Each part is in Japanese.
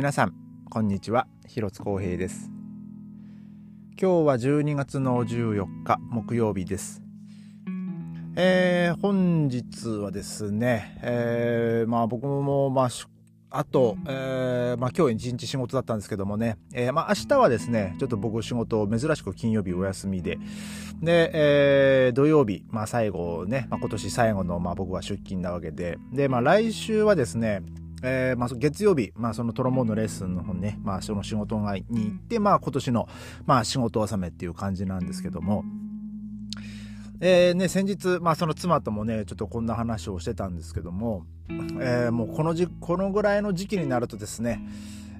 皆さんこんにちは。広津光平です。今日は12月の14日木曜日です。えー、本日はですね、えー、まあ僕もまああと、えー、まあ今日一日仕事だったんですけどもね、えー、まあ明日はですね、ちょっと僕仕事珍しく金曜日お休みで、で、えー、土曜日、まあ最後ね、まあ今年最後のまあ僕は出勤なわけで、で、まあ来週はですね、えー、まあ、月曜日、まあ、そのトロモンのレッスンの方ね、まあ、その仕事に行って、まあ、今年の、まあ、仕事納めっていう感じなんですけども、えー、ね、先日、まあ、その妻ともね、ちょっとこんな話をしてたんですけども、えー、もうこのじ、このぐらいの時期になるとですね、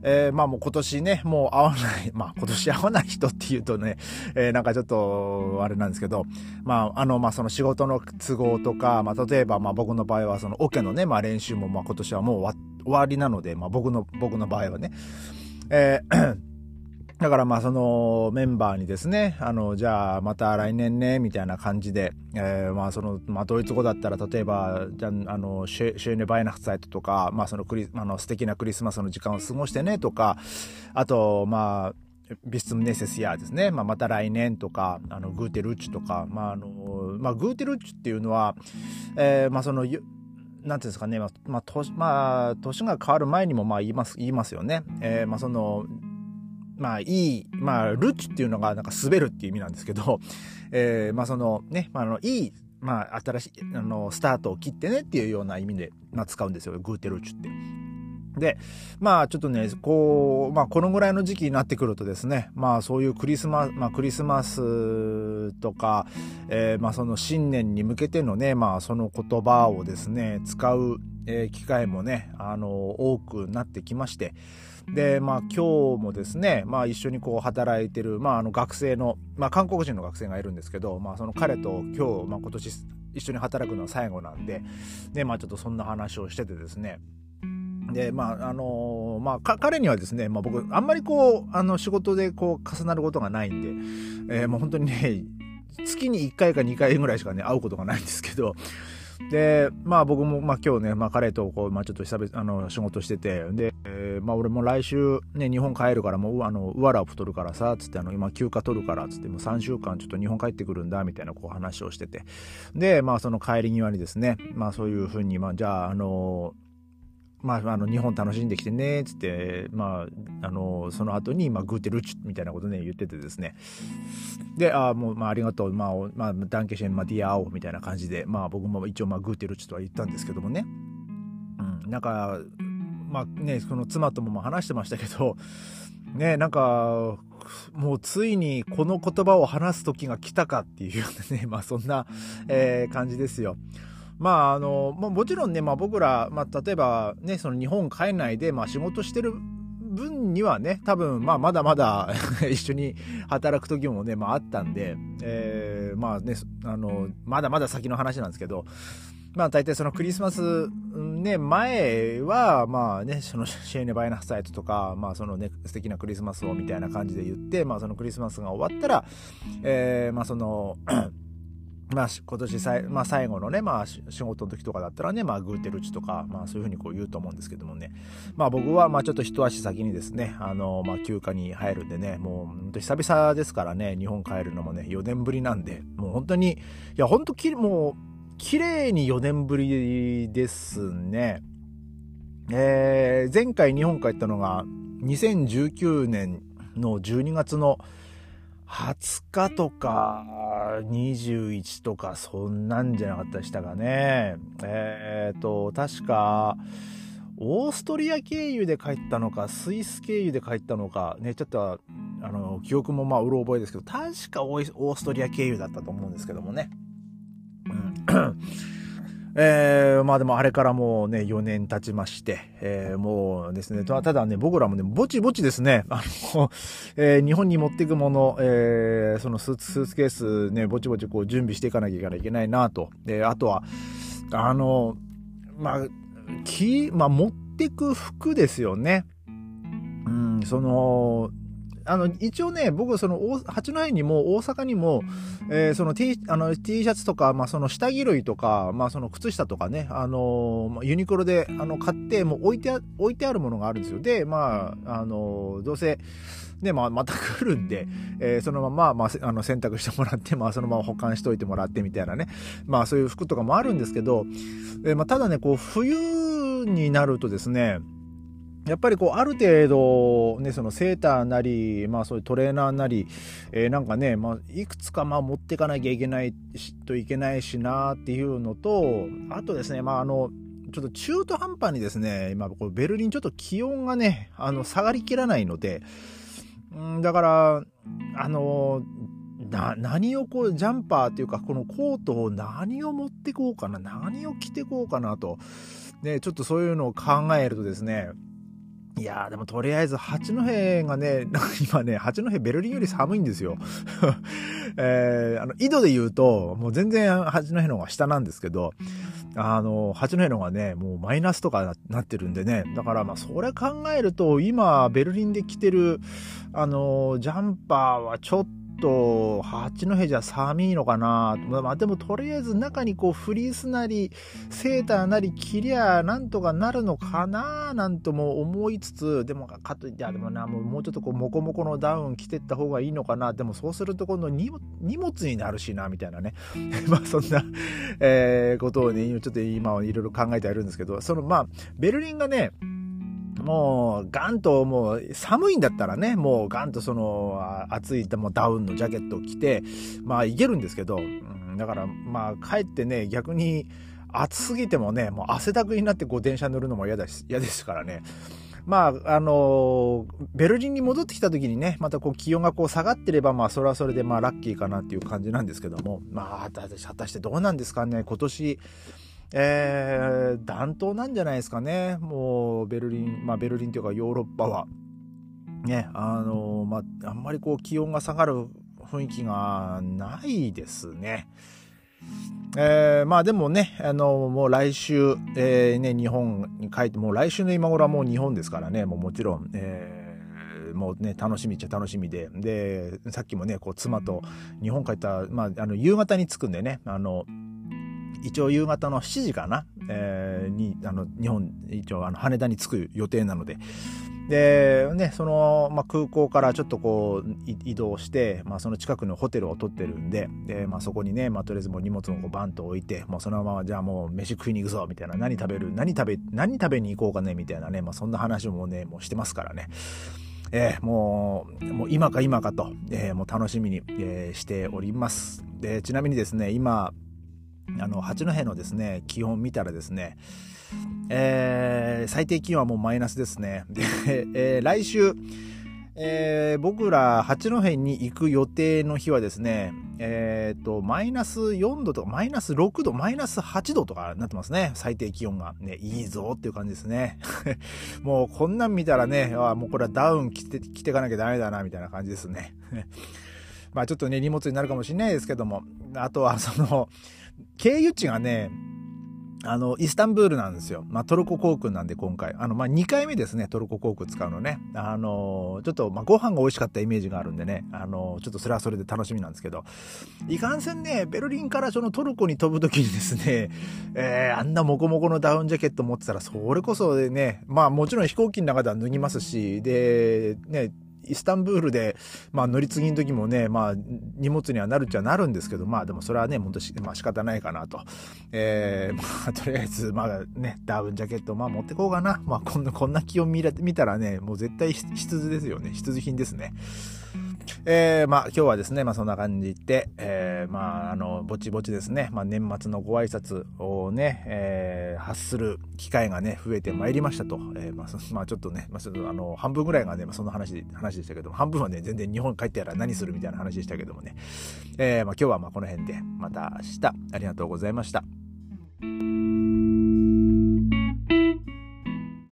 えー、まあもう今年ね、もう会わない、まあ今年会わない人っていうとね、えー、なんかちょっと、あれなんですけど、まああの、まあその仕事の都合とか、まあ例えばまあ僕の場合はそのオケのね、まあ練習もまあ今年はもう終わ終わりなので、まあ僕の、僕の場合はね、えー だからまあそのメンバーにですね、あの、じゃあまた来年ね、みたいな感じで、えー、まあその、まあドイツ語だったら例えば、じゃあ、あの、シェーネバイナフサイトとか、まあそのクリ、あの素敵なクリスマスの時間を過ごしてねとか、あと、まあ、ビスツムネセスヤーですね。まあ、また来年とか、あの、グーテルッチとか、まあ、あの、まあ、グーテルッチっていうのは、えー、まあ、その、なんていうんですかね、まあ、まあ、年、まあ、年が変わる前にも、まあ、言います、言いますよね。えー、まあ、その、まあいい、まあルッチっていうのがなんか滑るっていう意味なんですけど、えー、まあそのね、まあ、あのいい、まあ新しい、あの、スタートを切ってねっていうような意味で、まあ使うんですよ、グーテルッチって。で、まあちょっとね、こう、まあこのぐらいの時期になってくるとですね、まあそういうクリスマス、まあクリスマスとか、えー、まあその新年に向けてのね、まあその言葉をですね、使う、え、機会もね、あの、多くなってきまして、で、まあ今日もですね、まあ一緒にこう働いてる、まああの学生の、まあ韓国人の学生がいるんですけど、まあその彼と今日、まあ今年一緒に働くのは最後なんで、で、まあちょっとそんな話をしててですね、で、まあ、あのー、まあ、彼にはですね、まあ僕、あんまりこう、あの、仕事でこう、重なることがないんで、えー、もう本当にね、月に1回か2回ぐらいしかね、会うことがないんですけど、で、まあ僕も、まあ今日ね、まあ彼とこう、まあちょっと久々、あの、仕事してて、で、えー、まあ俺も来週ね、日本帰るから、もう、あの、うわらを太るからさ、つって、あの、今休暇取るから、つって、もう3週間ちょっと日本帰ってくるんだ、みたいなこう話をしてて。で、まあその帰り際にですね、まあそういうふうに、まあじゃあ、あのまあ、あの日本楽しんできてねっつって、まあ、あのその後に、まあ、グーテルチュみたいなことね言っててですね。であもう、まあ、ありがとう、まあまあ、ダンケシェン、まあ、ディアオみたいな感じで、まあ、僕も一応、まあ、グーテルチュとは言ったんですけどもね、うん、なんかまあねその妻とも話してましたけどねなんかもうついにこの言葉を話す時が来たかっていうね、まあそんな、えー、感じですよ。まああの、まあ、もちろんね、まあ、僕ら、まあ、例えばねその日本海内で、まあ、仕事してる分にはね多分、まあ、まだまだ 一緒に働く時もね、まあ、あったんで、えー、まあねあのまだまだ先の話なんですけどまあ大体そのクリスマスね、前は、まあね、そのシェーネバイナサイトとか、まあそのね、素敵なクリスマスをみたいな感じで言って、まあそのクリスマスが終わったら、えー、まあそのまあ、今年さい、まあ、最後のね、まあ、仕事の時とかだったらね、まあ、グーテルチとか、まあ、そういうふうにこう言うと思うんですけどもね。まあ、僕は、まあ、ちょっと一足先にですね、あの、まあ、休暇に入るんでね、もう、本当久々ですからね、日本帰るのもね、4年ぶりなんで、もう本当に、いや、本当き、もう、綺麗に4年ぶりですね。えー、前回日本帰ったのが、2019年の12月の20日とか、21とか、そんなんじゃなかったでしたかね。えっ、ー、と、確か、オーストリア経由で帰ったのか、スイス経由で帰ったのか、ね、ちょっと、あの、記憶もまあ、うろ覚えですけど、確かオーストリア経由だったと思うんですけどもね。うんえー、まあでもあれからもうね、4年経ちまして、えー、もうですね、ただね、僕らもね、ぼちぼちですね、あの、えー、日本に持っていくもの、えー、そのスーツスーツケースね、ぼちぼちこう準備していかなきゃいけないなと。で、あとは、あの、まあ、き、まあ、持っていく服ですよね。うん、その、あの、一応ね、僕、その、八戸にも大阪にも、えー、その T、あの、T シャツとか、まあ、その下着類とか、まあ、その靴下とかね、あの、ユニクロで、あの、買って、もう置いて、置いてあるものがあるんですよ。で、まあ、あの、どうせ、で、まあ、また来るんで、えー、そのまま、まあ、あの、洗濯してもらって、まあ、そのまま保管しといてもらってみたいなね。まあ、そういう服とかもあるんですけど、えー、まあ、ただね、こう、冬になるとですね、やっぱりこうある程度、ね、そのセーターなり、まあ、そういうトレーナーなり、えー、なんかね、まあ、いくつかまあ持っていかなきゃいけないといけないしなっていうのとあとですね、まあ、あのちょっと中途半端にですね今こベルリンちょっと気温がねあの下がりきらないので、ん、だからあのな何をこうジャンパーっていうかこのコートを何を持ってこうかな何を着てこうかなと、ね、ちょっとそういうのを考えるとですねいやーでもとりあえず八戸がね、今ね、八戸ベルリンより寒いんですよ。えー、あの、緯度で言うと、もう全然八戸の方が下なんですけど、あの、八戸の方がね、もうマイナスとかなってるんでね、だからまあそれ考えると、今ベルリンで着てる、あの、ジャンパーはちょっとと八戸じゃ寒いのかな。まあでもとりあえず中にこうフリースなりセーターなり着りゃなんとかなるのかななんとも思いつつでもかといってでもなもうちょっとこうモコモコのダウン着てった方がいいのかな。でもそうすると今度荷物になるしなみたいなね。まあそんな、えー、ことをねちょっと今いろいろ考えてはいるんですけどそのまあベルリンがねもう、ガンともう、寒いんだったらね、もうガンとその、暑いもうダウンのジャケットを着て、まあ、いけるんですけど、うん、だから、まあ、帰ってね、逆に、暑すぎてもね、もう汗だくになってこう電車乗るのも嫌だし、嫌ですからね。まあ、あのベルリンに戻ってきた時にね、またこう気温がこう下がってれば、まあそれはそれでまあラッキーかなっていう感じなんですけども、まあ、果たしてどうなんですかね、今年、えー、暖冬なんじゃないですかね。もう、ベルリン、まあ、ベルリンというかヨーロッパは。ね、あのまあ、あんまりこう気温が下がる雰囲気がないですね。えー、まあでもね、あのもう来週、えー、ね、日本に帰って、もう来週の今頃はもう日本ですからね、もうもちろん、えー、もうね、楽しみっちゃ楽しみで、で、さっきもね、こう妻と日本帰った、まあ、あの、夕方に着くんでね、あの、一応夕方の7時かな、えー、に、あの、日本、一応あの羽田に着く予定なので、で、ね、その、まあ、空港からちょっとこう移動して、まあ、その近くのホテルを取ってるんで、で、まあ、そこにね、まあ、とりあえずもう荷物をバンと置いて、もうそのままじゃあもう飯食いに行くぞ、みたいな、何食べる、何食べ、何食べに行こうかね、みたいなね、まあ、そんな話もね、もうしてますからね。えー、もう、もう今か今かと、えー、もう楽しみに、えー、しております。で、ちなみにですね、今、あの八戸のですね気温見たらですね、えー、最低気温はもうマイナスですね。で、えー、来週、えー、僕ら八戸に行く予定の日はですねえっ、とマイナス4度とかマイナス6度マイナス8度とかになってますね。最低気温が。ねいいぞっていう感じですね。もうこんなん見たらねあもうこれはダウン着て着てかなきゃダメだなみたいな感じですね。まあちょっとね荷物になるかもしれないですけども。あとはその経由地がね、あの、イスタンブールなんですよ。まあ、トルコ航空なんで今回。あの、まあ、2回目ですね、トルコ航空使うのね。あの、ちょっと、まあ、ご飯が美味しかったイメージがあるんでね。あの、ちょっとそれはそれで楽しみなんですけど。いかんせんね、ベルリンからそのトルコに飛ぶときにですね、えー、あんなモコモコのダウンジャケット持ってたら、それこそね、まあ、もちろん飛行機の中では脱ぎますし、で、ね、イスタンブールで、まあ、乗り継ぎの時もね、まあ、荷物にはなるっちゃなるんですけど、まあ、でもそれはね、本当し、まあ、仕方ないかなと。えー、まあ、とりあえず、まあね、ダウンジャケット、まあ、持ってこうかな。まあ、こんな、こんな気温見見たらね、もう絶対必需ですよね。必需品ですね。えー、まあ今日はですね、まあそんな感じで、えー、まああの、ぼちぼちですね、まあ年末のご挨拶をね、えー、発する機会がね、増えてまいりましたと。えー、まあ、まあちょっとね、まあちょっとあの、半分ぐらいがね、まあそんな話で、話でしたけども、半分はね、全然日本帰ってやら何するみたいな話でしたけどもね。えー、まあ今日はまあこの辺で、また明日、ありがとうございました。